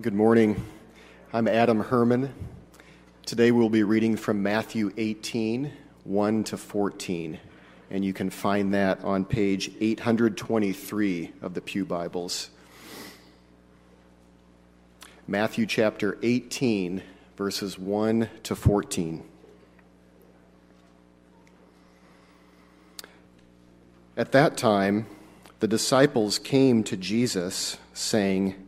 Good morning. I'm Adam Herman. Today we'll be reading from Matthew 18, 1 to 14, and you can find that on page 823 of the Pew Bibles. Matthew chapter 18, verses 1 to 14. At that time, the disciples came to Jesus, saying,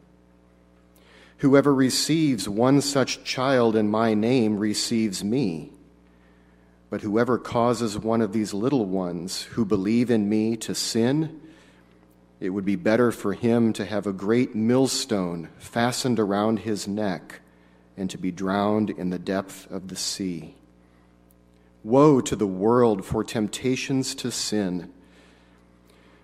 Whoever receives one such child in my name receives me. But whoever causes one of these little ones who believe in me to sin, it would be better for him to have a great millstone fastened around his neck and to be drowned in the depth of the sea. Woe to the world for temptations to sin!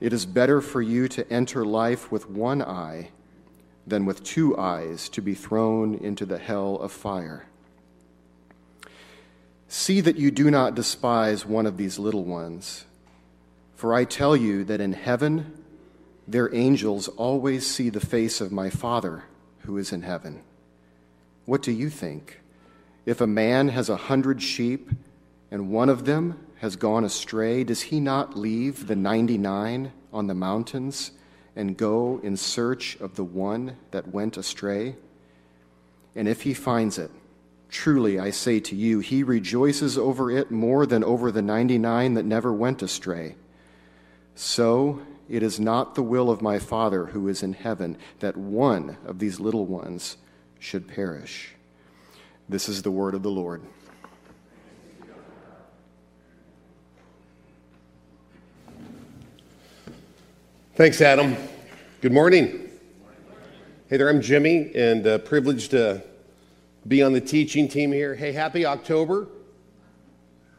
It is better for you to enter life with one eye than with two eyes to be thrown into the hell of fire. See that you do not despise one of these little ones, for I tell you that in heaven their angels always see the face of my Father who is in heaven. What do you think? If a man has a hundred sheep and one of them has gone astray, does he not leave the 99 on the mountains and go in search of the one that went astray? And if he finds it, truly I say to you, he rejoices over it more than over the 99 that never went astray. So it is not the will of my Father who is in heaven that one of these little ones should perish. This is the word of the Lord. Thanks, Adam. Good morning. Hey there, I'm Jimmy, and uh, privileged to be on the teaching team here. Hey, happy October.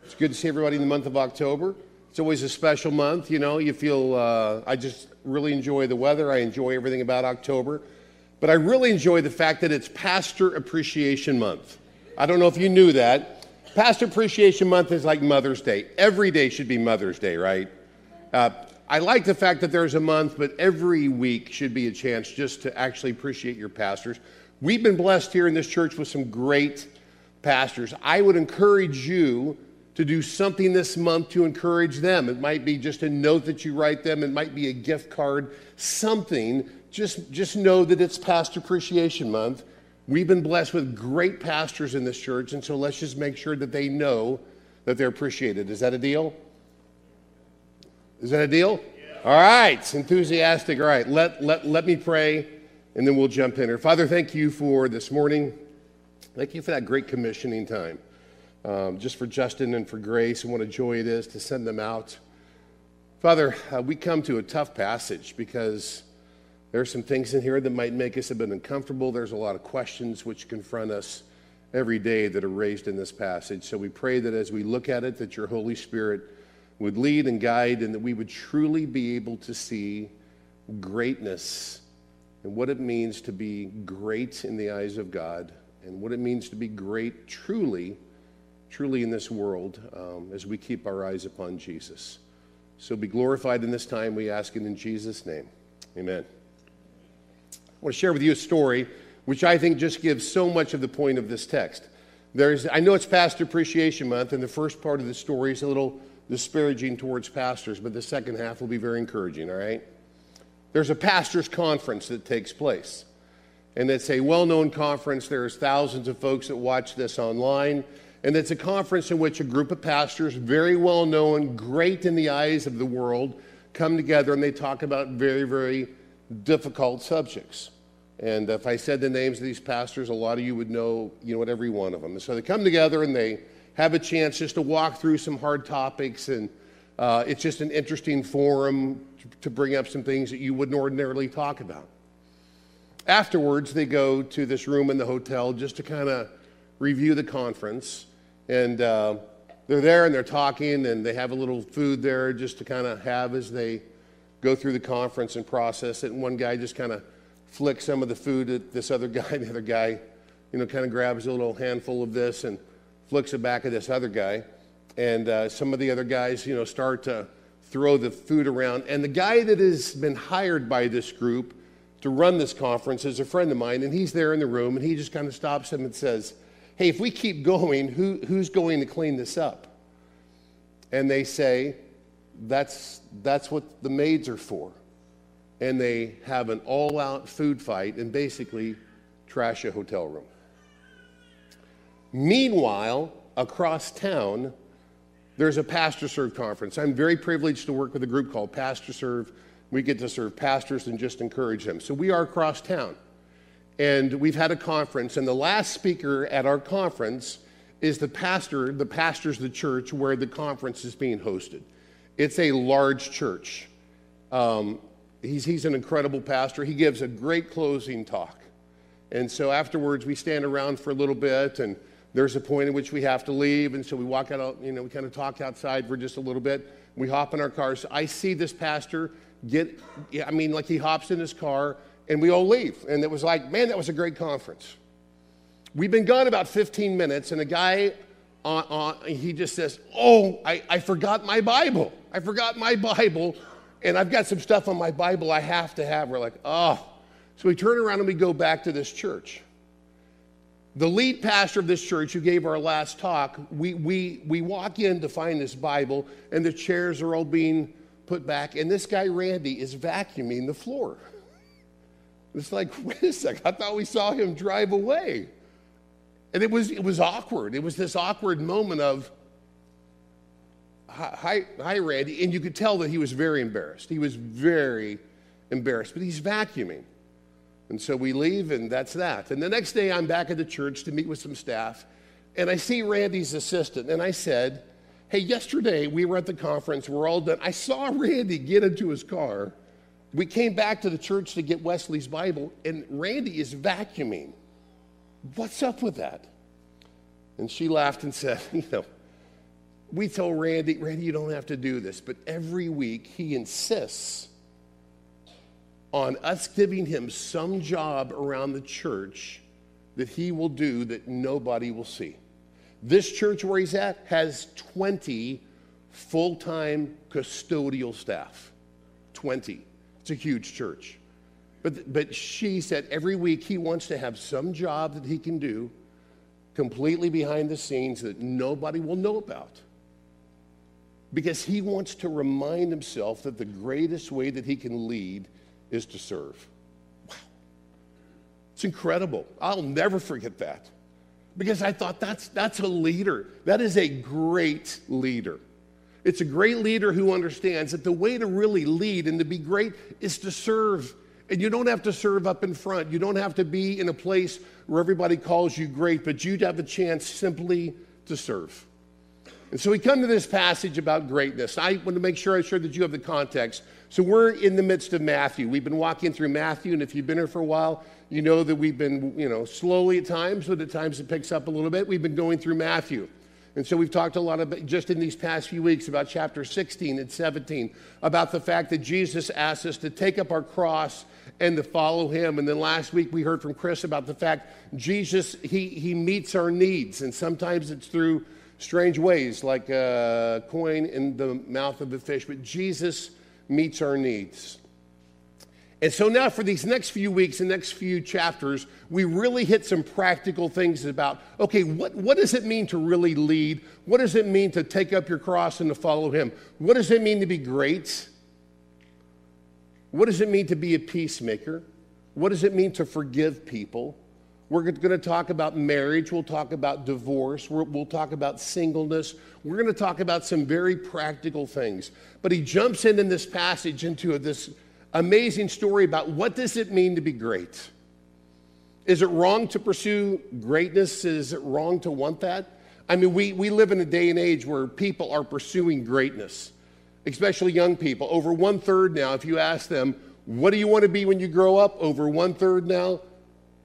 It's good to see everybody in the month of October. It's always a special month, you know. You feel, uh, I just really enjoy the weather, I enjoy everything about October. But I really enjoy the fact that it's Pastor Appreciation Month. I don't know if you knew that. Pastor Appreciation Month is like Mother's Day. Every day should be Mother's Day, right? Uh, I like the fact that there's a month, but every week should be a chance just to actually appreciate your pastors. We've been blessed here in this church with some great pastors. I would encourage you to do something this month to encourage them. It might be just a note that you write them, it might be a gift card, something. Just, just know that it's Pastor Appreciation Month. We've been blessed with great pastors in this church, and so let's just make sure that they know that they're appreciated. Is that a deal? Is that a deal? Yeah. All right, enthusiastic. All right, let, let, let me pray and then we'll jump in here. Father, thank you for this morning. Thank you for that great commissioning time. Um, just for Justin and for Grace and what a joy it is to send them out. Father, uh, we come to a tough passage because there are some things in here that might make us a bit uncomfortable. There's a lot of questions which confront us every day that are raised in this passage. So we pray that as we look at it, that your Holy Spirit would lead and guide, and that we would truly be able to see greatness and what it means to be great in the eyes of God, and what it means to be great truly, truly in this world um, as we keep our eyes upon Jesus. So be glorified in this time, we ask it in Jesus' name. Amen. I want to share with you a story which I think just gives so much of the point of this text. There's, I know it's Pastor Appreciation Month, and the first part of the story is a little disparaging towards pastors, but the second half will be very encouraging, all right? There's a pastors' conference that takes place. And it's a well known conference. There's thousands of folks that watch this online. And it's a conference in which a group of pastors, very well known, great in the eyes of the world, come together and they talk about very, very difficult subjects. And if I said the names of these pastors, a lot of you would know, you know, what every one of them. And so they come together and they have a chance just to walk through some hard topics. And uh, it's just an interesting forum to bring up some things that you wouldn't ordinarily talk about. Afterwards, they go to this room in the hotel just to kind of review the conference. And uh, they're there and they're talking, and they have a little food there just to kind of have as they go through the conference and process it. And one guy just kind of flicks some of the food at this other guy. The other guy, you know, kind of grabs a little handful of this and flicks it back at this other guy. And uh, some of the other guys, you know, start to throw the food around. And the guy that has been hired by this group to run this conference is a friend of mine, and he's there in the room, and he just kind of stops him and says, Hey, if we keep going, who, who's going to clean this up? And they say, that's, that's what the maids are for. And they have an all out food fight and basically trash a hotel room. Meanwhile, across town, there's a pastor serve conference. I'm very privileged to work with a group called Pastor Serve. We get to serve pastors and just encourage them. So we are across town. And we've had a conference, and the last speaker at our conference is the pastor, the pastors the church where the conference is being hosted. It's a large church. Um, he's, he's an incredible pastor. He gives a great closing talk. And so afterwards, we stand around for a little bit, and there's a point at which we have to leave. And so we walk out, you know, we kind of talk outside for just a little bit. We hop in our cars. I see this pastor get, I mean, like he hops in his car, and we all leave. And it was like, man, that was a great conference. We've been gone about 15 minutes, and a guy, uh, uh, he just says, Oh, I, I forgot my Bible. I forgot my Bible, and I've got some stuff on my Bible I have to have. We're like, oh. So we turn around and we go back to this church. The lead pastor of this church who gave our last talk, we, we, we walk in to find this Bible, and the chairs are all being put back, and this guy, Randy, is vacuuming the floor. It's like, wait a second, I thought we saw him drive away. And it was, it was awkward. It was this awkward moment of, hi, hi, Randy. And you could tell that he was very embarrassed. He was very embarrassed, but he's vacuuming. And so we leave, and that's that. And the next day, I'm back at the church to meet with some staff, and I see Randy's assistant, and I said, Hey, yesterday we were at the conference, we're all done. I saw Randy get into his car. We came back to the church to get Wesley's Bible, and Randy is vacuuming. What's up with that? And she laughed and said, You know, we told Randy, Randy, you don't have to do this. But every week he insists on us giving him some job around the church that he will do that nobody will see. This church where he's at has 20 full time custodial staff. 20. It's a huge church. But, but she said every week he wants to have some job that he can do completely behind the scenes that nobody will know about because he wants to remind himself that the greatest way that he can lead is to serve. Wow. It's incredible. I'll never forget that because I thought that's, that's a leader. That is a great leader. It's a great leader who understands that the way to really lead and to be great is to serve. And you don't have to serve up in front. You don't have to be in a place where everybody calls you great, but you have a chance simply to serve. And so we come to this passage about greatness. I want to make sure I'm sure that you have the context. So we're in the midst of Matthew. We've been walking through Matthew, and if you've been here for a while, you know that we've been, you know, slowly at times, but at times it picks up a little bit. We've been going through Matthew. And so we've talked a lot about, just in these past few weeks, about chapter 16 and 17, about the fact that Jesus asked us to take up our cross and to follow him. And then last week we heard from Chris about the fact Jesus, he, he meets our needs. And sometimes it's through strange ways, like a coin in the mouth of a fish, but Jesus meets our needs. And so now, for these next few weeks and next few chapters, we really hit some practical things about okay, what, what does it mean to really lead? What does it mean to take up your cross and to follow Him? What does it mean to be great? What does it mean to be a peacemaker? What does it mean to forgive people? We're going to talk about marriage. We'll talk about divorce. we will talk about singleness. We're going to talk about some very practical things. But he jumps in in this passage into this amazing story about what does it mean to be great? Is it wrong to pursue greatness? Is it wrong to want that? I mean, we, we live in a day and age where people are pursuing greatness, especially young people. Over one third now, if you ask them, what do you want to be when you grow up? Over one third now,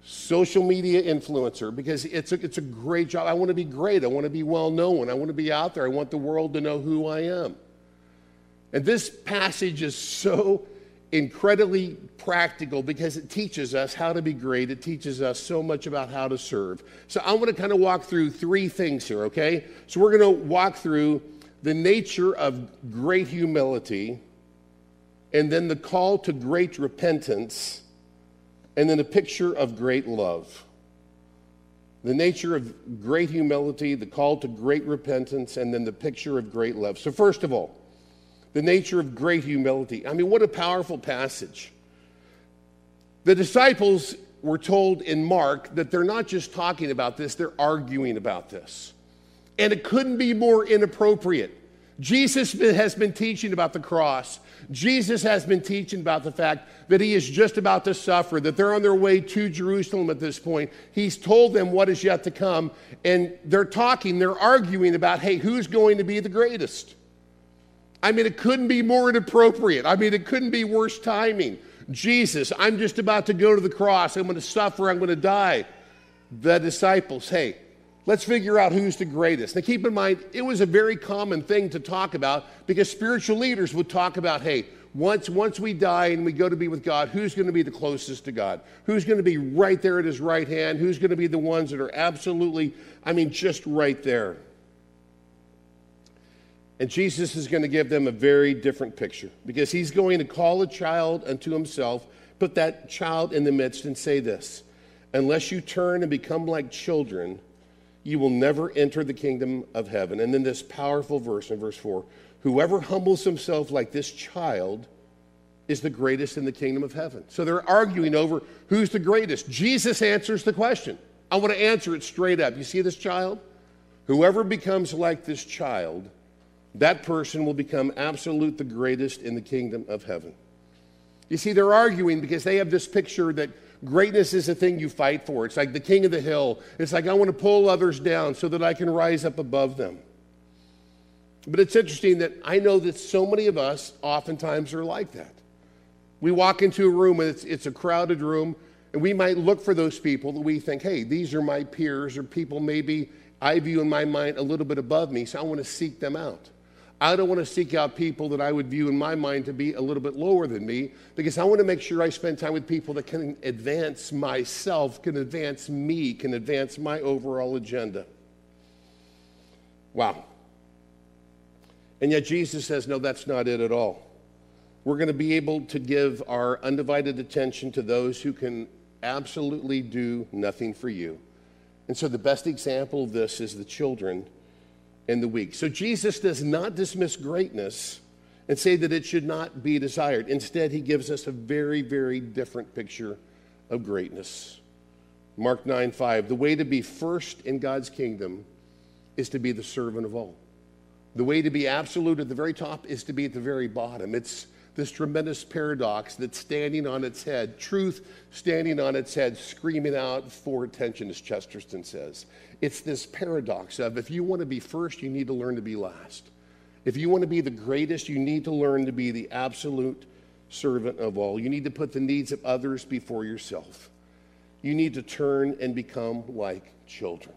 social media influencer, because it's a, it's a great job. I want to be great. I want to be well known. I want to be out there. I want the world to know who I am. And this passage is so incredibly practical because it teaches us how to be great. It teaches us so much about how to serve. So I want to kind of walk through three things here, okay? So we're going to walk through the nature of great humility, and then the call to great repentance, and then a picture of great love. The nature of great humility, the call to great repentance, and then the picture of great love. So, first of all, the nature of great humility. I mean, what a powerful passage. The disciples were told in Mark that they're not just talking about this, they're arguing about this. And it couldn't be more inappropriate. Jesus has been teaching about the cross. Jesus has been teaching about the fact that he is just about to suffer, that they're on their way to Jerusalem at this point. He's told them what is yet to come, and they're talking, they're arguing about, hey, who's going to be the greatest? I mean, it couldn't be more inappropriate. I mean, it couldn't be worse timing. Jesus, I'm just about to go to the cross. I'm going to suffer. I'm going to die. The disciples, hey, let's figure out who's the greatest. Now, keep in mind, it was a very common thing to talk about because spiritual leaders would talk about, hey, once, once we die and we go to be with God, who's going to be the closest to God? Who's going to be right there at his right hand? Who's going to be the ones that are absolutely, I mean, just right there? And Jesus is going to give them a very different picture because he's going to call a child unto himself, put that child in the midst, and say this Unless you turn and become like children, you will never enter the kingdom of heaven. And then this powerful verse in verse 4 Whoever humbles himself like this child is the greatest in the kingdom of heaven. So they're arguing over who's the greatest. Jesus answers the question. I want to answer it straight up. You see this child? Whoever becomes like this child that person will become absolute the greatest in the kingdom of heaven. You see, they're arguing because they have this picture that greatness is a thing you fight for. It's like the king of the hill. It's like I want to pull others down so that I can rise up above them. But it's interesting that I know that so many of us oftentimes are like that. We walk into a room and it's, it's a crowded room, and we might look for those people that we think, hey, these are my peers, or people maybe I view in my mind a little bit above me, so I want to seek them out. I don't want to seek out people that I would view in my mind to be a little bit lower than me because I want to make sure I spend time with people that can advance myself, can advance me, can advance my overall agenda. Wow. And yet Jesus says, no, that's not it at all. We're going to be able to give our undivided attention to those who can absolutely do nothing for you. And so the best example of this is the children and the weak. So Jesus does not dismiss greatness and say that it should not be desired. Instead, he gives us a very, very different picture of greatness. Mark 9 5. The way to be first in God's kingdom is to be the servant of all. The way to be absolute at the very top is to be at the very bottom. It's this tremendous paradox that's standing on its head, truth standing on its head, screaming out for attention, as Chesterton says. It's this paradox of if you want to be first, you need to learn to be last. If you want to be the greatest, you need to learn to be the absolute servant of all. You need to put the needs of others before yourself. You need to turn and become like children.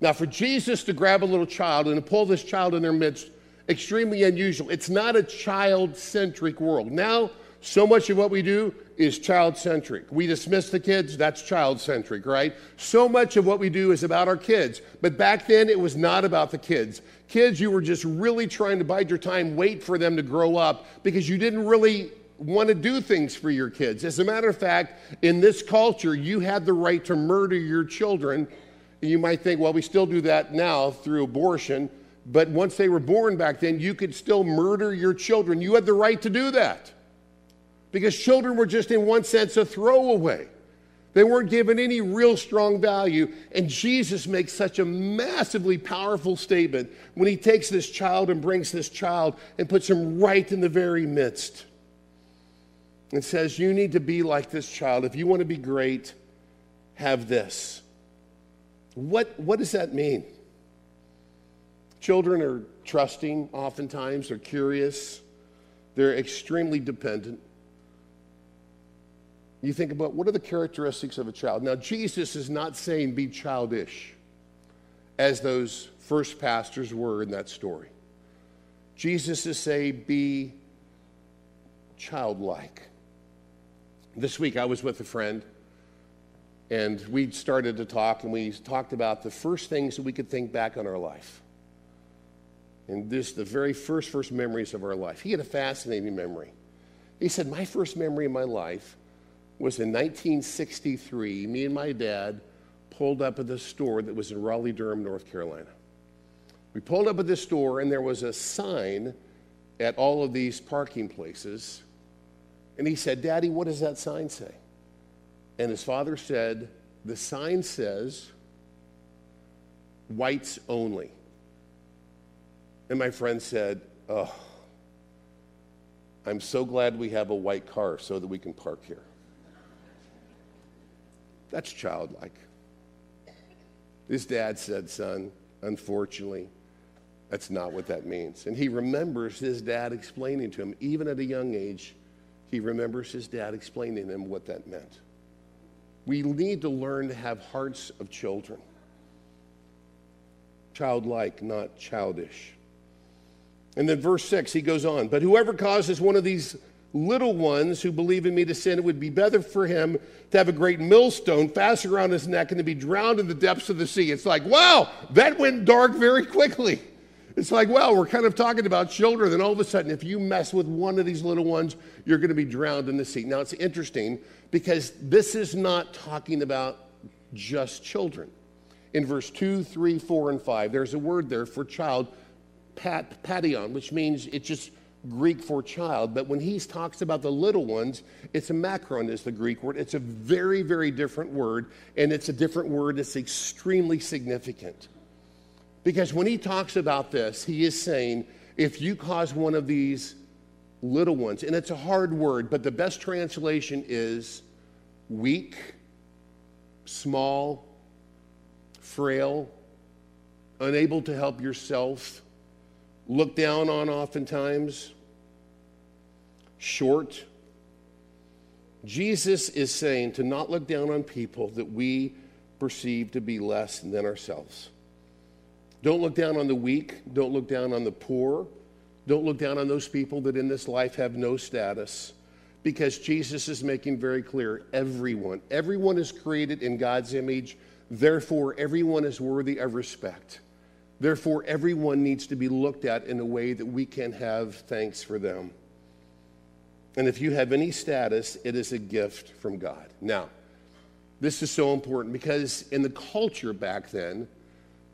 Now, for Jesus to grab a little child and to pull this child in their midst extremely unusual. It's not a child centric world. Now, so much of what we do is child centric. We dismiss the kids, that's child centric, right? So much of what we do is about our kids. But back then, it was not about the kids. Kids, you were just really trying to bide your time, wait for them to grow up because you didn't really want to do things for your kids. As a matter of fact, in this culture, you had the right to murder your children. You might think, well, we still do that now through abortion. But once they were born back then, you could still murder your children. You had the right to do that. because children were just, in one sense, a throwaway. They weren't given any real strong value. And Jesus makes such a massively powerful statement when he takes this child and brings this child and puts him right in the very midst and says, You need to be like this child. If you want to be great, have this. What, what does that mean? Children are trusting, oftentimes, they're curious, they're extremely dependent. You think about what are the characteristics of a child. Now, Jesus is not saying be childish, as those first pastors were in that story. Jesus is saying be childlike. This week I was with a friend and we started to talk and we talked about the first things that we could think back on our life. And this, the very first, first memories of our life. He had a fascinating memory. He said, My first memory in my life was in 1963. Me and my dad pulled up at the store that was in Raleigh, Durham, North Carolina. We pulled up at this store, and there was a sign at all of these parking places. And he said, Daddy, what does that sign say? And his father said, The sign says, whites only. And my friend said, Oh, I'm so glad we have a white car so that we can park here. That's childlike. His dad said, Son, unfortunately, that's not what that means. And he remembers his dad explaining to him, even at a young age, he remembers his dad explaining to him what that meant. We need to learn to have hearts of children. Childlike, not childish. And then verse 6, he goes on, But whoever causes one of these little ones who believe in me to sin, it would be better for him to have a great millstone fastened around his neck and to be drowned in the depths of the sea. It's like, wow, that went dark very quickly. It's like, well, we're kind of talking about children, and all of a sudden, if you mess with one of these little ones, you're going to be drowned in the sea. Now, it's interesting because this is not talking about just children. In verse 2, 3, 4, and 5, there's a word there for child, pat, paidion, which means it's just Greek for child. But when he talks about the little ones, it's a makron, is the Greek word. It's a very, very different word, and it's a different word that's extremely significant. Because when he talks about this, he is saying, if you cause one of these little ones, and it's a hard word, but the best translation is weak, small, frail, unable to help yourself, looked down on oftentimes, short. Jesus is saying to not look down on people that we perceive to be less than ourselves. Don't look down on the weak. Don't look down on the poor. Don't look down on those people that in this life have no status. Because Jesus is making very clear everyone, everyone is created in God's image. Therefore, everyone is worthy of respect. Therefore, everyone needs to be looked at in a way that we can have thanks for them. And if you have any status, it is a gift from God. Now, this is so important because in the culture back then,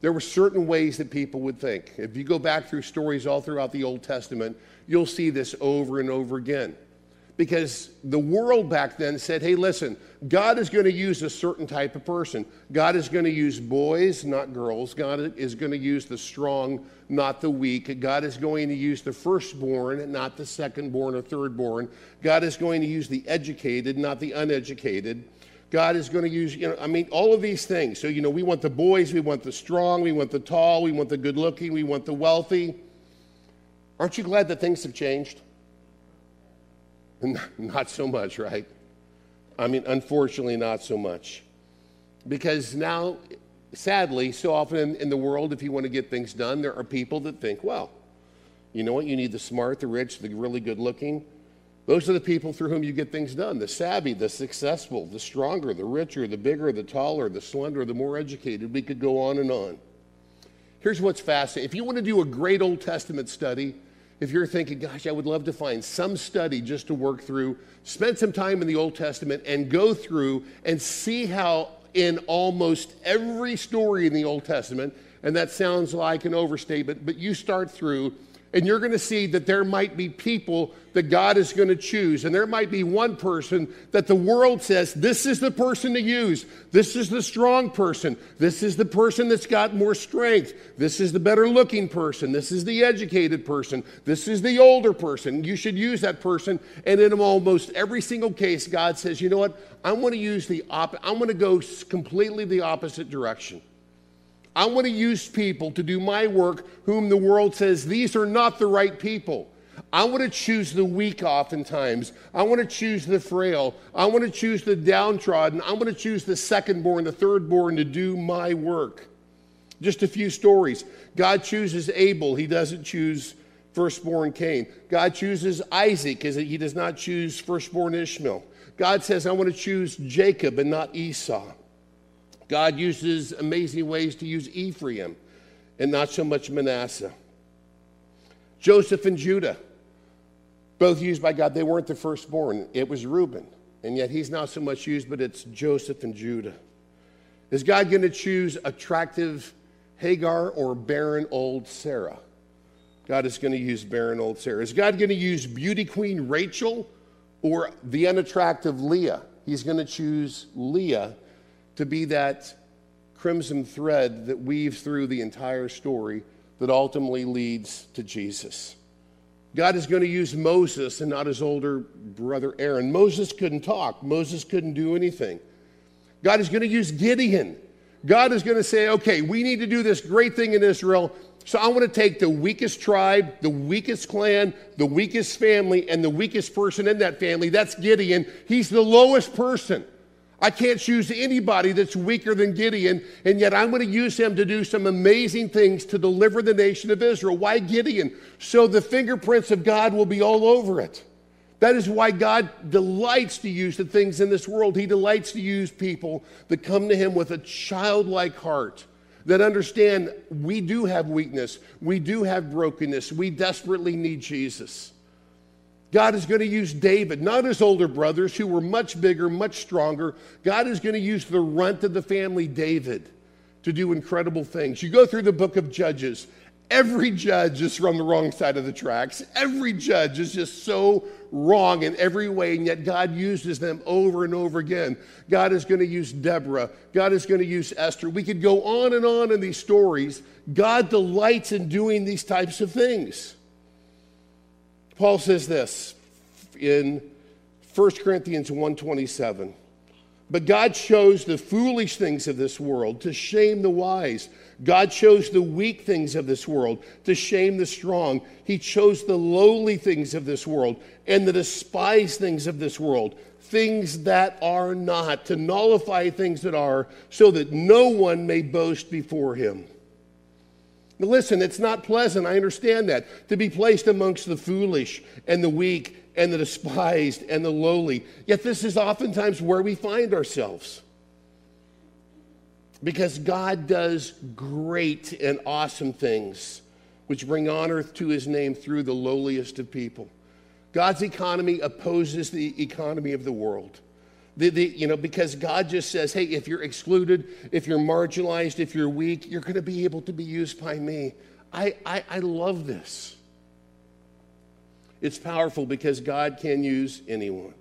there were certain ways that people would think. If you go back through stories all throughout the Old Testament, you'll see this over and over again. Because the world back then said, hey, listen, God is going to use a certain type of person. God is going to use boys, not girls. God is going to use the strong, not the weak. God is going to use the firstborn, not the secondborn or thirdborn. God is going to use the educated, not the uneducated. God is going to use, you know, I mean, all of these things. So, you know, we want the boys, we want the strong, we want the tall, we want the good looking, we want the wealthy. Aren't you glad that things have changed? Not so much, right? I mean, unfortunately, not so much. Because now, sadly, so often in, the world, if you want to get things done, there are people that think, well, you know what? You need the smart, the rich, the really good looking. Those are the people through whom you get things done the savvy, the successful, the stronger, the richer, the bigger, the taller, the slender, the more educated. We could go on and on. Here's what's fascinating. If you want to do a great Old Testament study, if you're thinking, gosh, I would love to find some study just to work through, spend some time in the Old Testament and go through and see how in almost every story in the Old Testament, and that sounds like an overstatement, but you start through And you're going to see that there might be people that God is going to choose. And there might be one person that the world says, this is the person to use. This is the strong person. This is the person that's got more strength. This is the better looking person. This is the educated person. This is the older person. You should use that person. And in almost every single case, God says, you know what? I want to use the op- I'm going to go completely the opposite direction. I want to use people to do my work whom the world says these are not the right people. I want to choose the weak oftentimes. I want to choose the frail. I want to choose the downtrodden. I want to choose the second born, the third born to do my work. Just a few stories. God chooses Abel, he doesn't choose firstborn Cain. God chooses Isaac, he does not choose firstborn Ishmael. God says, I want to choose Jacob and not Esau. God uses amazing ways to use Ephraim and not so much Manasseh. Joseph and Judah, both used by God. They weren't the firstborn, it was Reuben. And yet he's not so much used, but it's Joseph and Judah. Is God going to choose attractive Hagar or barren old Sarah? God is going to use barren old Sarah. Is God going to use beauty queen Rachel or the unattractive Leah? He's going to choose Leah to be that crimson thread that weaves through the entire story that ultimately leads to Jesus. God is going to use Moses and not his older brother Aaron. Moses couldn't talk, Moses couldn't do anything. God is going to use Gideon. God is going to say, okay, we need to do this great thing in Israel. So I want to take the weakest tribe, the weakest clan, the weakest family, and the weakest person in that family. That's Gideon. He's the lowest person. I can't choose anybody that's weaker than Gideon, and yet I'm going to use him to do some amazing things to deliver the nation of Israel. Why Gideon? So the fingerprints of God will be all over it. That is why God delights to use the things in this world. He delights to use people that come to Him with a childlike heart, that understand we do have weakness, we do have brokenness, we desperately need Jesus. God is going to use David, not his older brothers who were much bigger, much stronger. God is going to use the runt of the family, David, to do incredible things. You go through the book of Judges, every judge is from the wrong side of the tracks. Every judge is just so wrong in every way, and yet God uses them over and over again. God is going to use Deborah, God is going to use Esther. We could go on and on in these stories. God delights in doing these types of things. Paul says this in 1 Corinthians 1:27. But God chose the foolish things of this world to shame the wise. God chose the weak things of this world to shame the strong. He chose the lowly things of this world and the despised things of this world, things that are not, to nullify things that are, so that no one may boast before him. Listen, it's not pleasant. I understand that. To be placed amongst the foolish and the weak and the despised and the lowly. Yet this is oftentimes where we find ourselves. Because God does great and awesome things which bring honor to his name through the lowliest of people. God's economy opposes the economy of the world. The, the, you know, because God just says, hey, if you're excluded, if you're marginalized, if you're weak, you're going to be able to be used by me. I, I, I love this. It's powerful because God can use anyone.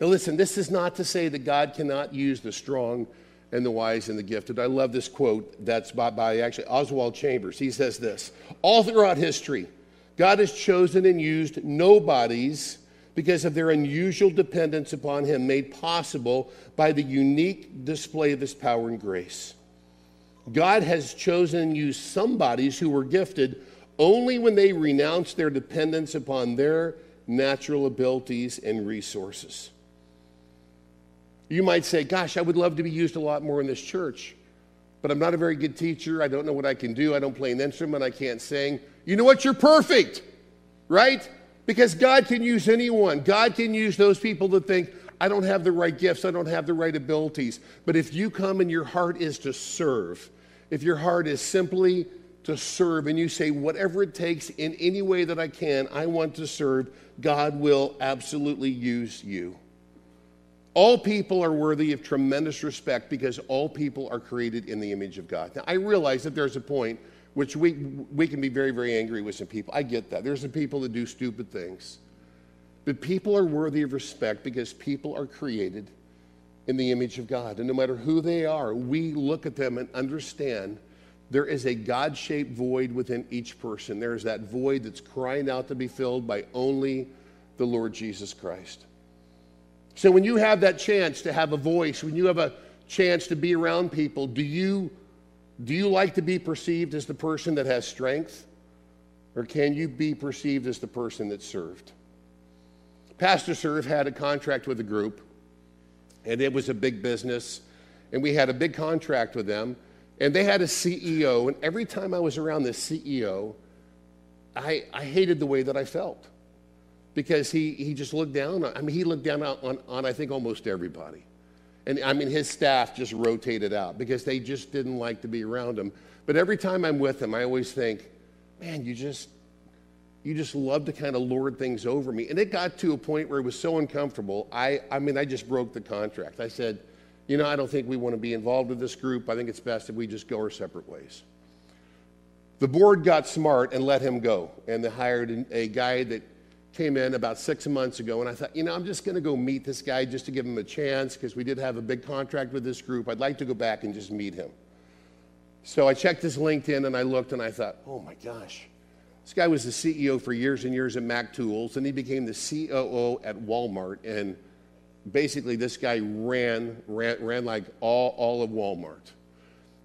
Now, listen, this is not to say that God cannot use the strong and the wise and the gifted. I love this quote that's by, by actually Oswald Chambers. He says this All throughout history, God has chosen and used nobodies because of their unusual dependence upon Him, made possible by the unique display of His power and grace. God has chosen used somebodies who were gifted only when they renounced their dependence upon their natural abilities and resources. You might say, Gosh, I would love to be used a lot more in this church, but I'm not a very good teacher. I don't know what I can do. I don't play an instrument. I can't sing. You know what? You're perfect, right? Because God can use anyone. God can use those people that think, I don't have the right gifts, I don't have the right abilities. But if you come and your heart is to serve, if your heart is simply to serve, and you say, whatever it takes in any way that I can, I want to serve, God will absolutely use you. All people are worthy of tremendous respect because all people are created in the image of God. Now, I realize that there's a point which we, we can be very, very angry with some people. I get that. There's some people that do stupid things. But people are worthy of respect because people are created in the image of God. And no matter who they are, we look at them and understand there is a God shaped void within each person. There is that void that's crying out to be filled by only the Lord Jesus Christ. So when you have that chance to have a voice, when you have a chance to be around people, do you, do you like to be perceived as the person that has strength? Or can you be perceived as the person that served? Pastor Serve had a contract with a group, and it was a big business, and we had a big contract with them. And they had a CEO, and every time I was around this CEO, I, I hated the way that I felt because he, he just looked down. I mean, he looked down on, on, on, I think, almost everybody. And I mean, his staff just rotated out because they just didn't like to be around him. But every time I'm with him, I always think, man, you just, you just love to kind of lord things over me. And it got to a point where it was so uncomfortable. I, I mean, I just broke the contract. I said, you know, I don't think we want to be involved with this group. I think it's best if we just go our separate ways. The board got smart and let him go, and they hired a guy that came in about six months ago. And I thought, you know, I'm just going to go meet this guy just to give him a chance because we did have a big contract with this group. I'd like to go back and just meet him. So I checked his LinkedIn and I looked and I thought, oh my gosh. This guy was the CEO for years and years at Mac Tools, and he became the COO at Walmart. And basically this guy ran, ran, ran like all, all of Walmart.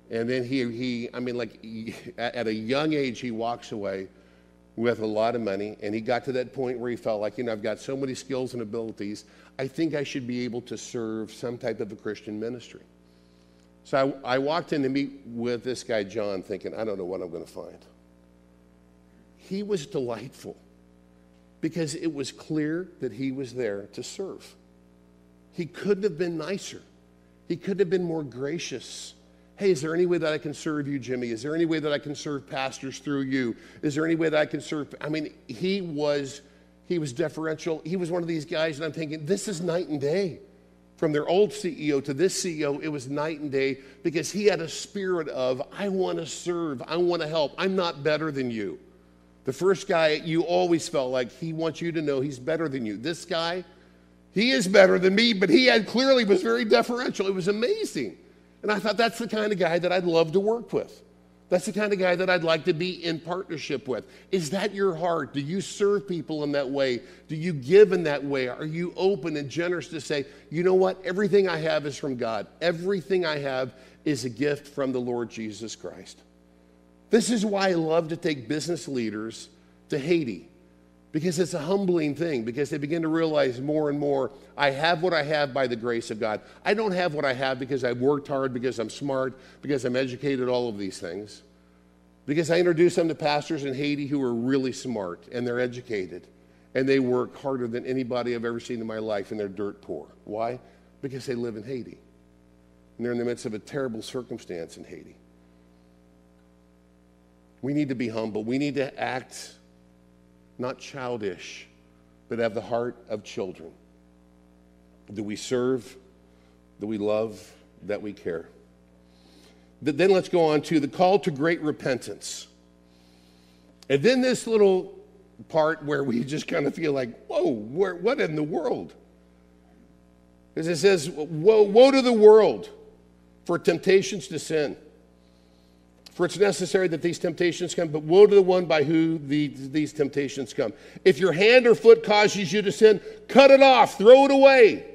And then he, he I mean, like he, at a young age, he walks away with a lot of money. And he got to that point where he felt like, you know, I've got so many skills and abilities. I think I should be able to serve some type of a Christian ministry. So I, I walked in to meet with this guy, John, thinking, I don't know what I'm going to find. He was delightful because it was clear that he was there to serve. He couldn't have been nicer. He could have been more gracious. Hey, is there any way that I can serve you, Jimmy? Is there any way that I can serve pastors through you? Is there any way that I can serve? I mean, he was he was deferential. He was one of these guys, and I'm thinking, this is night and day. From their old CEO to this CEO, it was night and day because he had a spirit of, I want to serve, I want to help, I'm not better than you. The first guy, you always felt like he wants you to know he's better than you. This guy, he is better than me, but he had clearly was very deferential. It was amazing. And I thought that's the kind of guy that I'd love to work with. That's the kind of guy that I'd like to be in partnership with. Is that your heart? Do you serve people in that way? Do you give in that way? Are you open and generous to say, you know what? Everything I have is from God. Everything I have is a gift from the Lord Jesus Christ. This is why I love to take business leaders to Haiti because it's a humbling thing because they begin to realize more and more I have what I have by the grace of God. I don't have what I have because I've worked hard, because I'm smart, because I'm educated, all of these things. Because I introduced them to pastors in Haiti who are really smart and they're educated and they work harder than anybody I've ever seen in my life and they're dirt poor. Why? Because they live in Haiti. And they're in the midst of a terrible circumstance in Haiti. We need to be humble. We need to act not childish, but have the heart of children. Do we serve? Do we love? That we care? Then let's go on to the call to great repentance. And then this little part where we just kind of feel like, whoa, where, what in the world? Because it says, woe, woe to the world for temptations to sin. For it's necessary that these temptations come, but woe to the one by who the, these temptations come. If your hand or foot causes you to sin, cut it off, throw it away.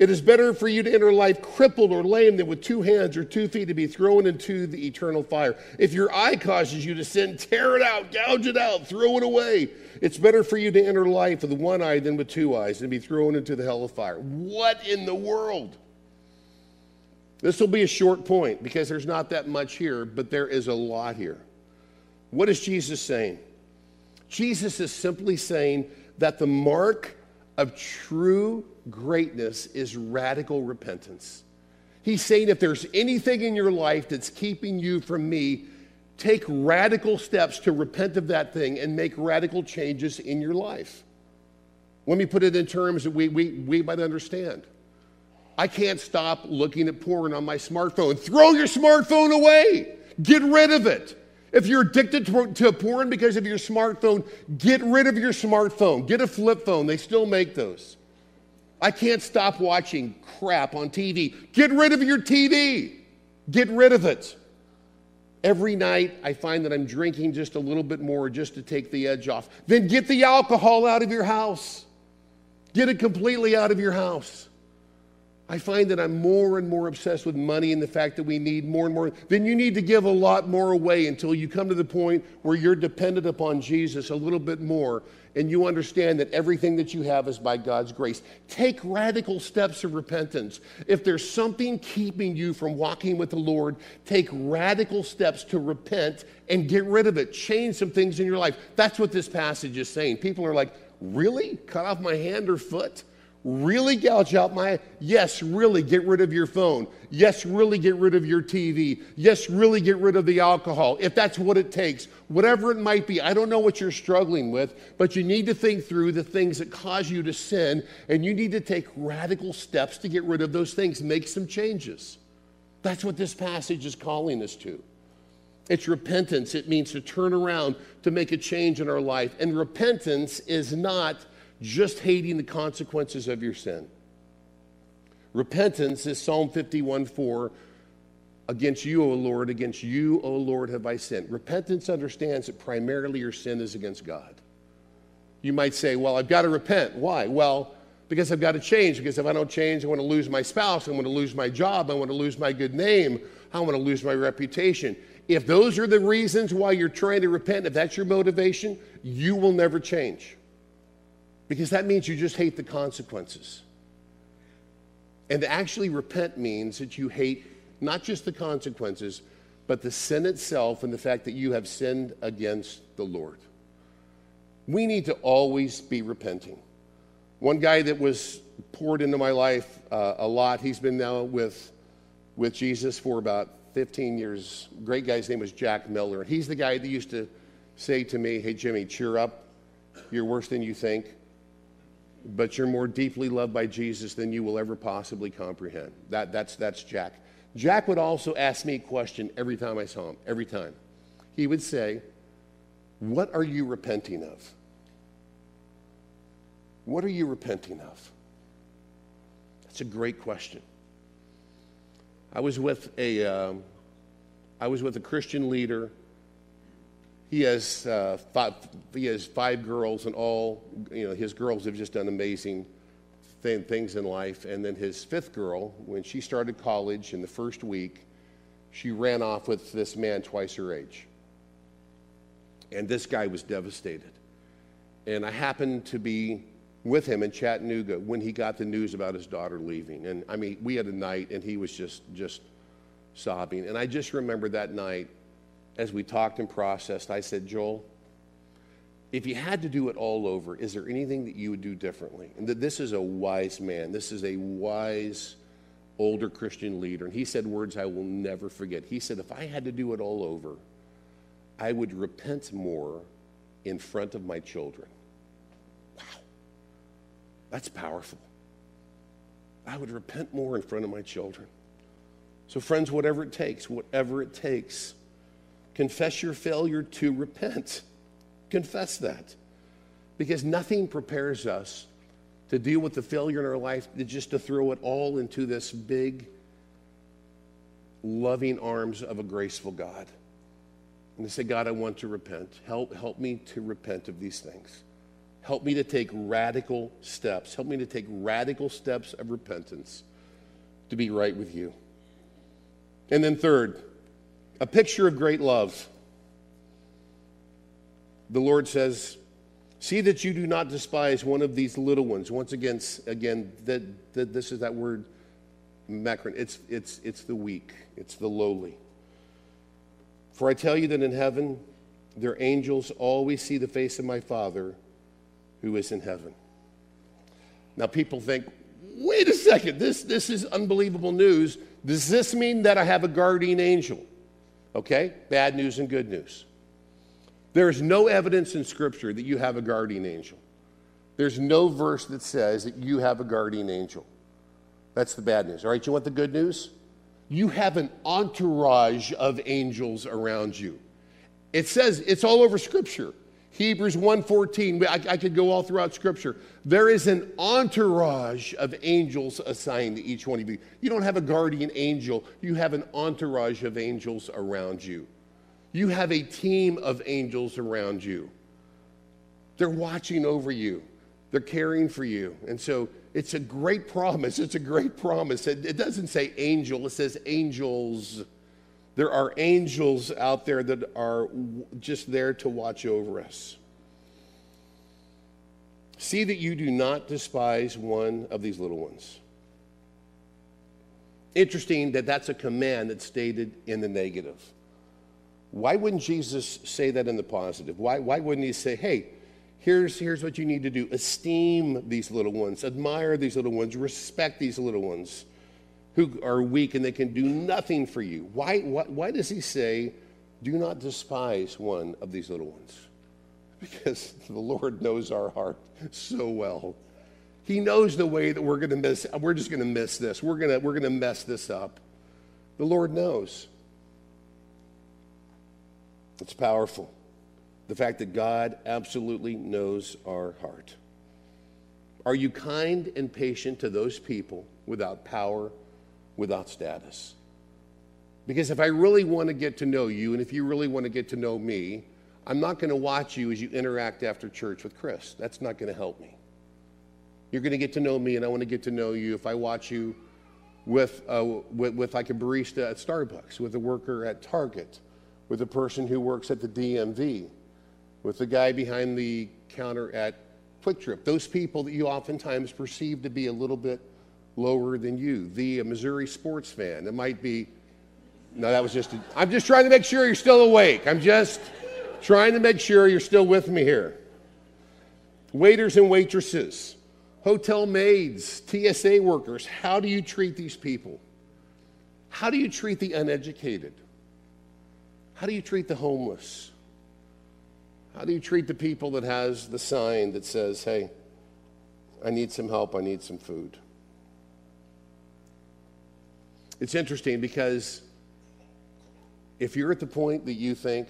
It is better for you to enter life crippled or lame than with two hands or two feet to be thrown into the eternal fire. If your eye causes you to sin, tear it out, gouge it out, throw it away. It's better for you to enter life with one eye than with two eyes and be thrown into the hell of fire. What in the world? This will be a short point because there's not that much here, but there is a lot here. What is Jesus saying? Jesus is simply saying that the mark of true greatness is radical repentance. He's saying if there's anything in your life that's keeping you from me, take radical steps to repent of that thing and make radical changes in your life. Let me put it in terms that we, we, we might understand. I can't stop looking at porn on my smartphone. Throw your smartphone away. Get rid of it. If you're addicted to porn because of your smartphone, get rid of your smartphone. Get a flip phone. They still make those. I can't stop watching crap on TV. Get rid of your TV. Get rid of it. Every night, I find that I'm drinking just a little bit more just to take the edge off. Then get the alcohol out of your house. Get it completely out of your house. I find that I'm more and more obsessed with money and the fact that we need more and more. Then you need to give a lot more away until you come to the point where you're dependent upon Jesus a little bit more and you understand that everything that you have is by God's grace. Take radical steps of repentance. If there's something keeping you from walking with the Lord, take radical steps to repent and get rid of it. Change some things in your life. That's what this passage is saying. People are like, Really? Cut off my hand or foot? Really gouge out my, yes, really get rid of your phone. Yes, really get rid of your TV. Yes, really get rid of the alcohol. If that's what it takes, whatever it might be, I don't know what you're struggling with, but you need to think through the things that cause you to sin, and you need to take radical steps to get rid of those things, make some changes. That's what this passage is calling us to. It's repentance. It means to turn around, to make a change in our life. And repentance is not just hating the consequences of your sin. Repentance is Psalm 51 4. Against you, O Lord, against you, O Lord, have I sinned. Repentance understands that primarily your sin is against God. You might say, Well, I've got to repent. Why? Well, because I've got to change. Because if I don't change, I want to lose my spouse. I want to lose my job. I want to lose my good name. I want to lose my reputation. If those are the reasons why you're trying to repent, if that's your motivation, you will never change because that means you just hate the consequences. And to actually repent means that you hate not just the consequences, but the sin itself and the fact that you have sinned against the Lord. We need to always be repenting. One guy that was poured into my life uh, a lot, he's been now with, with Jesus for about 15 years. Great guy's name was Jack Miller. He's the guy that used to say to me, Hey, Jimmy, cheer up. You're worse than you think but you're more deeply loved by Jesus than you will ever possibly comprehend. That, that's, that's Jack. Jack would also ask me a question every time I saw him, every time. He would say, What are you repenting of? What are you repenting of? That's a great question. I was with a, um, I was with a Christian leader he has, uh, five, he has five girls, and all, you know, his girls have just done amazing th- things in life. And then his fifth girl, when she started college in the first week, she ran off with this man twice her age. And this guy was devastated. And I happened to be with him in Chattanooga when he got the news about his daughter leaving. And I mean, we had a night, and he was just, just sobbing. And I just remember that night as we talked and processed, I said, Joel, if you had to do it all over, is there anything that you would do differently? And that this is a wise man. This is a wise, older Christian leader. And he said words I will never forget. He said, if I had to do it all over, I would repent more in front of my children. Wow. That's powerful. I would repent more in front of my children. So, friends, whatever it takes, whatever it takes, Confess your failure to repent. Confess that. Because nothing prepares us to deal with the failure in our life just to throw it all into this big, loving arms of a graceful God. And to say, God, I want to repent. Help, help me to repent of these things. Help me to take radical steps. Help me to take radical steps of repentance to be right with you. And then, third, a picture of great love. The Lord says, See that you do not despise one of these little ones. Once again, again that, that this is that word, mikron. It's, it's, it's the weak, it's the lowly. For I tell you that in heaven, their angels always see the face of my Father who is in heaven. Now, people think, wait a second, this, this is unbelievable news. Does this mean that I have a guardian angel? Okay? Bad news and good news. There's no evidence in Scripture that you have a guardian angel. There's no verse that says that you have a guardian angel. That's the bad news. All right, you want the good news? You have an entourage of angels around you. It says it's all over Scripture. Hebrews 1.14, I, I could go all throughout Scripture. There is an entourage of angels assigned to each one of you. You don't have a guardian angel. You have an entourage of angels around you. You have a team of angels around you. They're watching over you. They're caring for you. And so it's a great promise. It's a great promise. It, it doesn't say angel, it says angels. There are angels out there that are just there to watch over us. See that you do not despise one of these little ones. Interesting that that's a command that's stated in the negative. Why wouldn't Jesus say that in the positive? Why, why wouldn't he say, hey, here's, here's what you need to do esteem these little ones, admire these little ones, respect these little ones? Who are weak and they can do nothing for you. Why, why, why does he say, do not despise one of these little ones? Because the Lord knows our heart so well. He knows the way that we're going to miss, we're just going to miss this. We're going to, we're going to mess this up. The Lord knows. It's powerful. The fact that God absolutely knows our heart. Are you kind and patient to those people without power without status. Because if I really want to get to know you, and if you really want to get to know me, I'm not going to watch you as you interact after church with Chris. That's not going to help me. You're going to get to know me, and I want to get to know you if I watch you with, uh, with, with like a barista at Starbucks, with a worker at Target, with a person who works at the DMV, with the guy behind the counter at QuikTrip. Those people that you oftentimes perceive to be a little bit lower than you. The Missouri sports fan. It might be, no, that was just, I'm just trying to make sure you're still awake. I'm just trying to make sure you're still with me here. Waiters and waitresses, hotel maids, TSA workers, how do you treat these people? How do you treat the uneducated? How do you treat the homeless? How do you treat the people that has the sign that says, hey, I need some help, I need some food? It's interesting because if you're at the point that you think,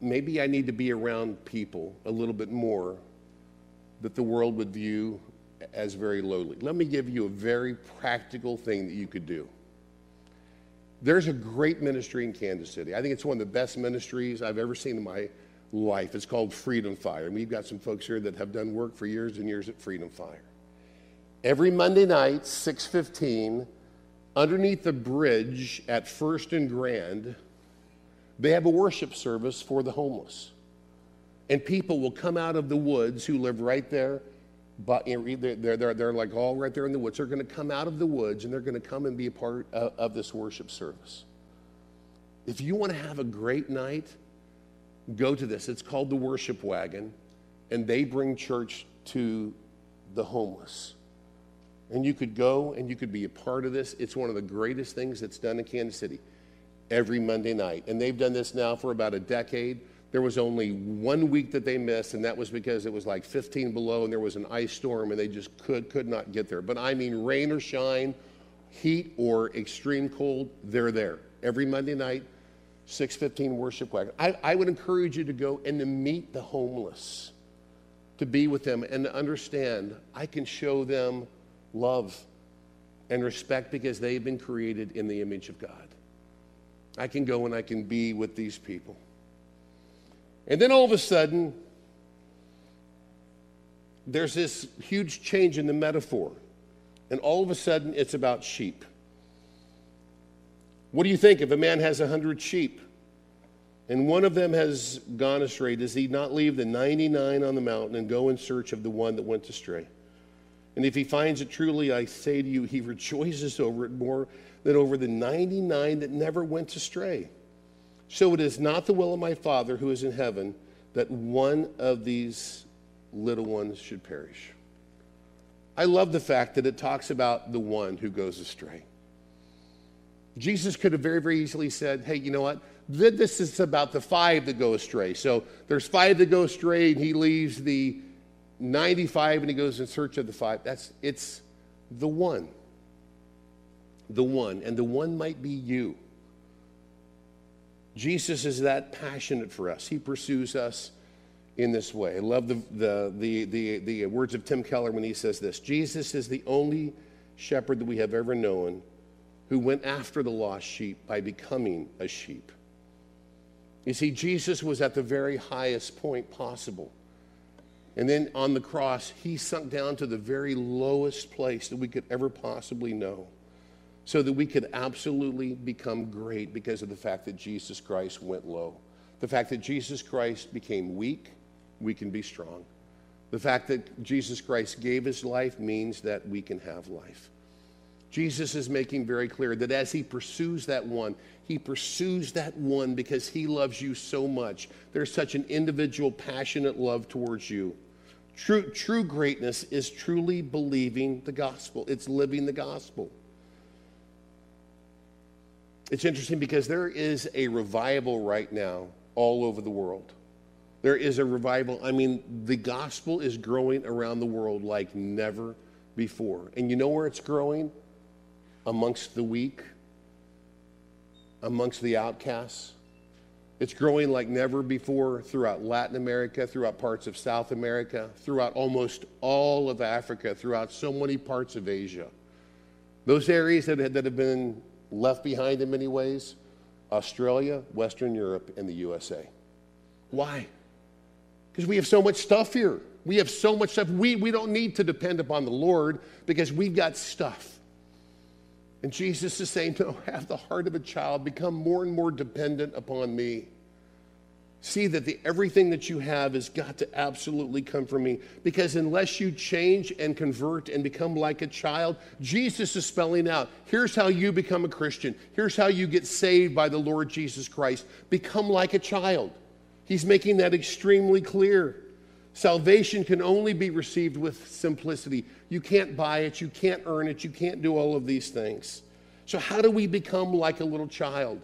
maybe I need to be around people a little bit more that the world would view as very lowly, let me give you a very practical thing that you could do. There's a great ministry in Kansas City. I think it's one of the best ministries I've ever seen in my life. It's called Freedom Fire. And we've got some folks here that have done work for years and years at Freedom Fire. Every Monday night, 615, underneath the bridge at First and Grand, they have a worship service for the homeless. And people will come out of the woods who live right there, but they're, they're, they're like all right there in the woods. They're going to come out of the woods and they're going to come and be a part of, of this worship service. If you want to have a great night, go to this. It's called the Worship Wagon, and they bring church to the homeless. And you could go and you could be a part of this. It's one of the greatest things that's done in Kansas City every Monday night. And they've done this now for about a decade. There was only one week that they missed, and that was because it was like 15 below and there was an ice storm and they just could, could not get there. But I mean, rain or shine, heat or extreme cold, they're there. Every Monday night, 615 worship wagon. I, I would encourage you to go and to meet the homeless, to be with them and to understand I can show them love and respect because they've been created in the image of God. I can go and I can be with these people. And then all of a sudden, there's this huge change in the metaphor. And all of a sudden, it's about sheep. What do you think if a man has a hundred sheep and one of them has gone astray? Does he not leave the 99 on the mountain and go in search of the one that went astray? And if he finds it truly, I say to you, he rejoices over it more than over the 99 that never went astray. So it is not the will of my Father who is in heaven that one of these little ones should perish. I love the fact that it talks about the one who goes astray. Jesus could have very, very easily said, hey, you know what? This is about the five that go astray. So there's five that go astray, and he leaves the 95 and he goes in search of the five. That's it's the one. The one. And the one might be you. Jesus is that passionate for us. He pursues us in this way. I love the, the, the, the, the words of Tim Keller when he says this Jesus is the only shepherd that we have ever known who went after the lost sheep by becoming a sheep. You see, Jesus was at the very highest point possible. And then on the cross, he sunk down to the very lowest place that we could ever possibly know so that we could absolutely become great because of the fact that Jesus Christ went low. The fact that Jesus Christ became weak, we can be strong. The fact that Jesus Christ gave his life means that we can have life. Jesus is making very clear that as he pursues that one, he pursues that one because he loves you so much. There's such an individual, passionate love towards you. True, true greatness is truly believing the gospel, it's living the gospel. It's interesting because there is a revival right now all over the world. There is a revival. I mean, the gospel is growing around the world like never before. And you know where it's growing? Amongst the weak, amongst the outcasts. It's growing like never before throughout Latin America, throughout parts of South America, throughout almost all of Africa, throughout so many parts of Asia. Those areas that, that have been left behind in many ways Australia, Western Europe, and the USA. Why? Because we have so much stuff here. We have so much stuff. We, we don't need to depend upon the Lord because we've got stuff. And Jesus is saying, No, have the heart of a child, become more and more dependent upon me. See that the, everything that you have has got to absolutely come from me. Because unless you change and convert and become like a child, Jesus is spelling out here's how you become a Christian. Here's how you get saved by the Lord Jesus Christ. Become like a child. He's making that extremely clear. Salvation can only be received with simplicity. You can't buy it, you can't earn it, you can't do all of these things. So, how do we become like a little child?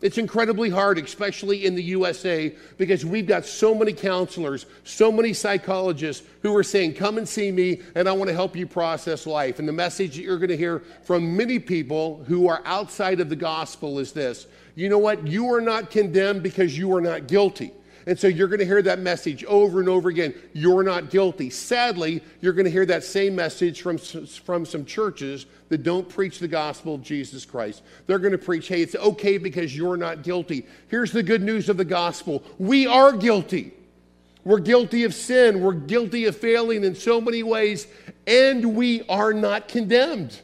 It's incredibly hard, especially in the USA, because we've got so many counselors, so many psychologists who are saying, Come and see me, and I want to help you process life. And the message that you're going to hear from many people who are outside of the gospel is this you know what? You are not condemned because you are not guilty. And so you're going to hear that message over and over again. You're not guilty. Sadly, you're going to hear that same message from, from some churches that don't preach the gospel of Jesus Christ. They're going to preach, hey, it's okay because you're not guilty. Here's the good news of the gospel we are guilty. We're guilty of sin. We're guilty of failing in so many ways, and we are not condemned.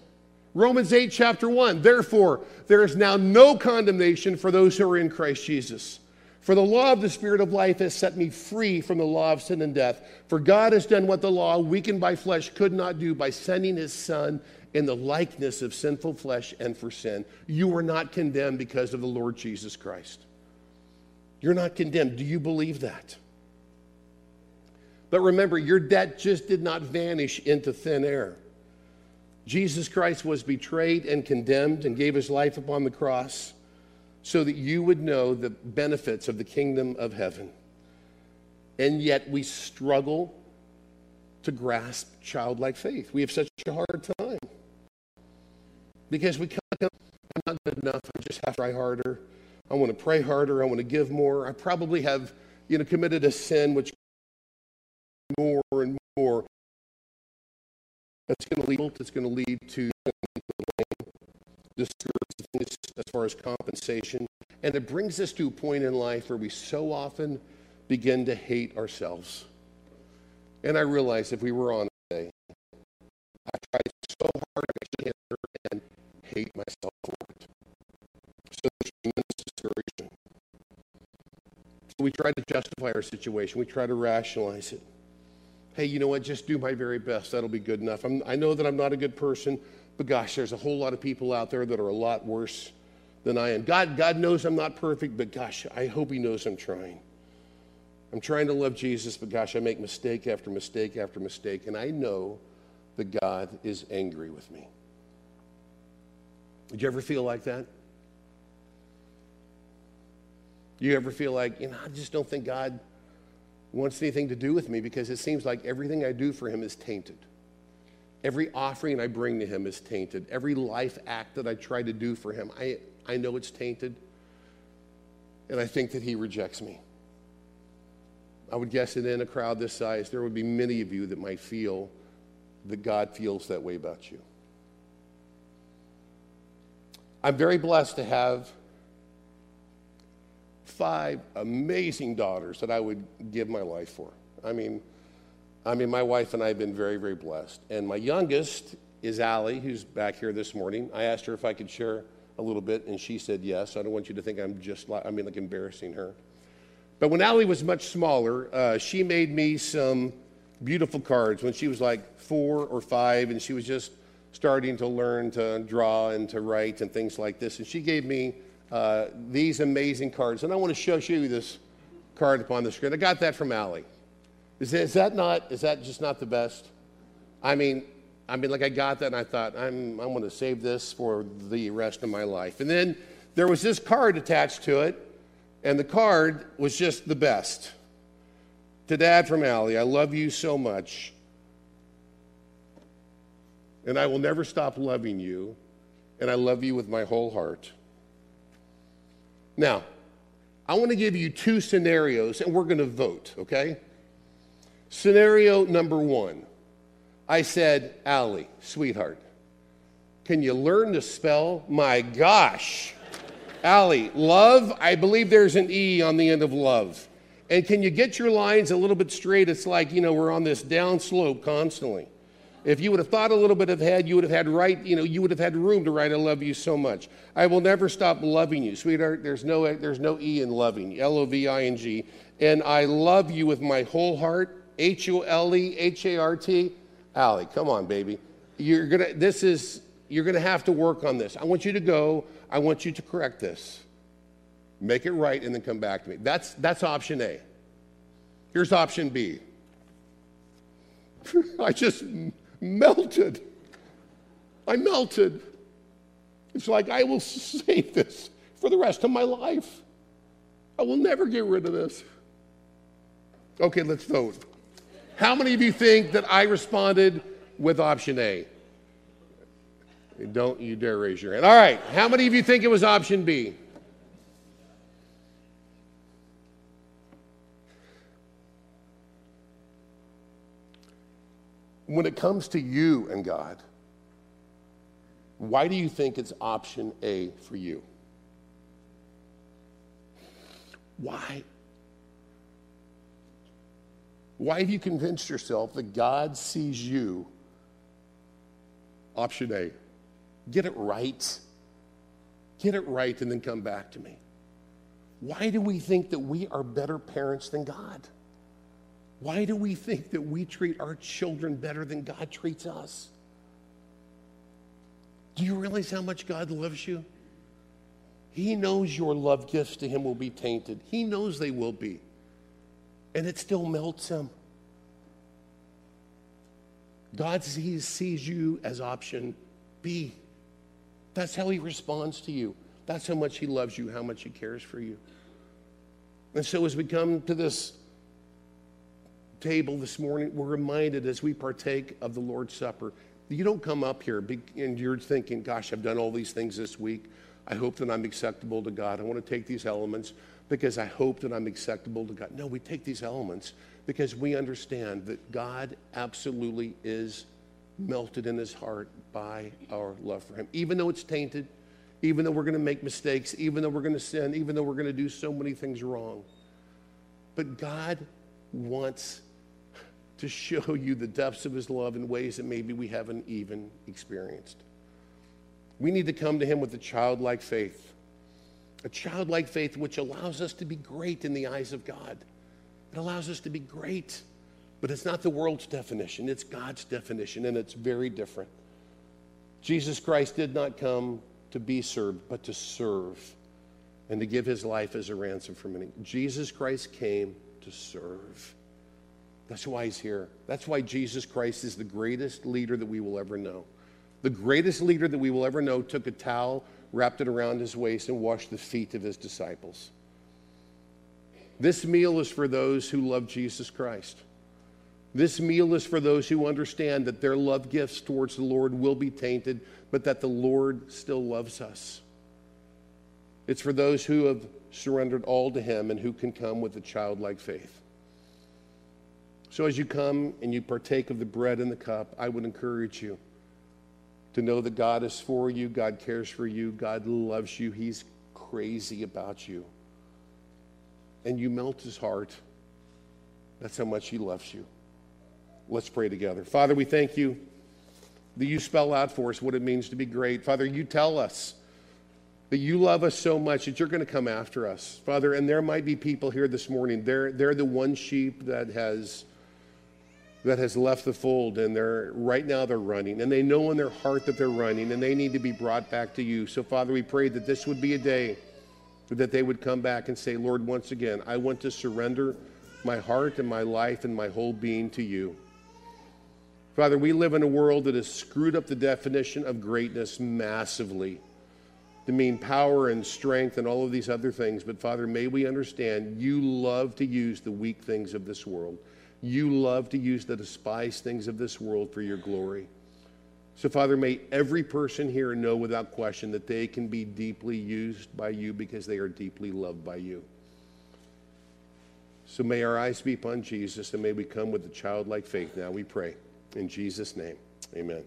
Romans 8, chapter 1. Therefore, there is now no condemnation for those who are in Christ Jesus. For the law of the Spirit of life has set me free from the law of sin and death. For God has done what the law, weakened by flesh, could not do by sending his Son in the likeness of sinful flesh and for sin. You are not condemned because of the Lord Jesus Christ. You're not condemned. Do you believe that? But remember, your debt just did not vanish into thin air. Jesus Christ was betrayed and condemned and gave his life upon the cross so that you would know the benefits of the kingdom of heaven. And yet we struggle to grasp childlike faith. We have such a hard time because we come, I'm not good enough. I just have to try harder. I want to pray harder. I want to give more. I probably have, you know, committed a sin which more and more that's going to lead, it's going to lead to discouragement as far as compensation. And it brings us to a point in life where we so often begin to hate ourselves. And I realize if we were on today, I tried so hard to get and hate myself for it. So there's tremendous discouragement. So we try to justify our situation. We try to rationalize it hey, you know what, just do my very best. That'll be good enough. I'm, i know that I'm not a good person, but gosh, there's a whole lot of people out there that are a lot worse than I am. God, God knows I'm not perfect, but gosh, I hope He knows I'm trying. I'm trying to love Jesus, but gosh, I make mistake after mistake after mistake, and I know that God is angry with me. Did you ever feel like that? You ever feel like, you know, I just don't think God wants anything to do with me because it seems like everything I do for him is tainted. Every offering I bring to him is tainted. Every life act that I try to do for him, I, I know it's tainted. and I think that he rejects me. I would guess that in a crowd this size, there would be many of you that might feel that God feels that way about you. I'm very blessed to have five amazing daughters that I would give my life for. I mean, I mean, my wife and I have been very, very blessed. And my youngest is Allie, who's back here this morning. I asked her if I could share a little bit, and she said yes. I don't want you to think I'm just like, I mean, like embarrassing her. But when Allie was much smaller, uh, she made me some beautiful cards when she was like four or five, and she was just starting to learn to draw and to write and things like this. And she gave me uh, these amazing cards. And I want to show, show you this card upon the screen. I got that from Allie. Is that, is that not, is that just not the best? I mean, I mean, like I got that and I thought, I'm, I'm going to save this for the rest of my life. And then there was this card attached to it, and the card was just the best. To Dad from Allie, I love you so much, and I will never stop loving you, and I love you with my whole heart. Now, I want to give you two scenarios, and we're going to vote, okay? Scenario number one I said, Allie, sweetheart, can you learn to spell? My gosh. Allie, love, I believe there's an E on the end of love. And can you get your lines a little bit straight? It's like, you know, we're on this down slope constantly. If you would have thought a little bit ahead, you would have had right, you know, you would have had room to write, I love you so much. I will never stop loving you. Sweetheart, there's no, there's no E in loving, L O V I N G. And I love you with my whole heart, H O L E H A R T. Allie, come on, baby. You're gonna, this is, you're gonna have to work on this. I want you to go, I want you to correct this. Make it right and then come back to me. That's, that's option A. Here's option B. I just melted. I melted. It's like I will save this for the rest of my life. I will never get rid of this. Okay, let's vote. How many of you think that I responded with option A? Don't you dare raise your hand. All right, how many of you think it was option B? When it comes to you and God, why do you think it's option A for you? Why why have you convinced yourself that God sees you? Option A get it right. Get it right and then come back to me. Why do we think that we are better parents than God? Why do we think that we treat our children better than God treats us? Do you realize how much God loves you? He knows your love gifts to Him will be tainted. He knows they will be and it still melts him. God sees, sees you as option B. That's how he responds to you. That's how much he loves you, how much he cares for you. And so, as we come to this table this morning, we're reminded as we partake of the Lord's Supper, you don't come up here and you're thinking, gosh, I've done all these things this week. I hope that I'm acceptable to God. I want to take these elements because I hope that I'm acceptable to God. No, we take these elements because we understand that God absolutely is melted in his heart by our love for him. Even though it's tainted, even though we're going to make mistakes, even though we're going to sin, even though we're going to do so many things wrong. But God wants to show you the depths of his love in ways that maybe we haven't even experienced. We need to come to him with a childlike faith a childlike faith which allows us to be great in the eyes of God. It allows us to be great, but it's not the world's definition, it's God's definition, and it's very different. Jesus Christ did not come to be served, but to serve and to give his life as a ransom for many. Jesus Christ came to serve. That's why he's here. That's why Jesus Christ is the greatest leader that we will ever know. The greatest leader that we will ever know took a towel wrapped it around his waist, and washed the feet of his disciples. This meal is for those who love Jesus Christ. This meal is for those who understand that their love gifts towards the Lord will be tainted, but that the Lord still loves us. It's for those who have surrendered all to Him and who can come with a childlike faith. So, as you come and you partake of the bread and the cup, I would encourage you to know that God is for you, God cares for you, God loves you, He's crazy about you. And you melt His heart. That's how much He loves you. Let's pray together. Father, we thank you that you spell out for us what it means to be great. Father, you tell us that you love us so much that you're going to come after us. Father, and there might be people here this morning, they're, they're the one sheep that has that has left the fold and they're right now they're running and they know in their heart that they're running and they need to be brought back to you. So Father, we pray that this would be a day that they would come back and say, Lord, once again, I want to surrender my heart and my life and my whole being to you. Father, we live in a world that has screwed up the definition of greatness massively to mean power and strength and all of these other things. But Father, may we understand you love to use the weak things of this world. You love to use the despised things of this world for your glory. So, Father, may every person here know without question that they can be deeply used by you because they are deeply loved by you. So, may our eyes be upon Jesus and may we come with a childlike faith now, we pray. In Jesus' name, amen.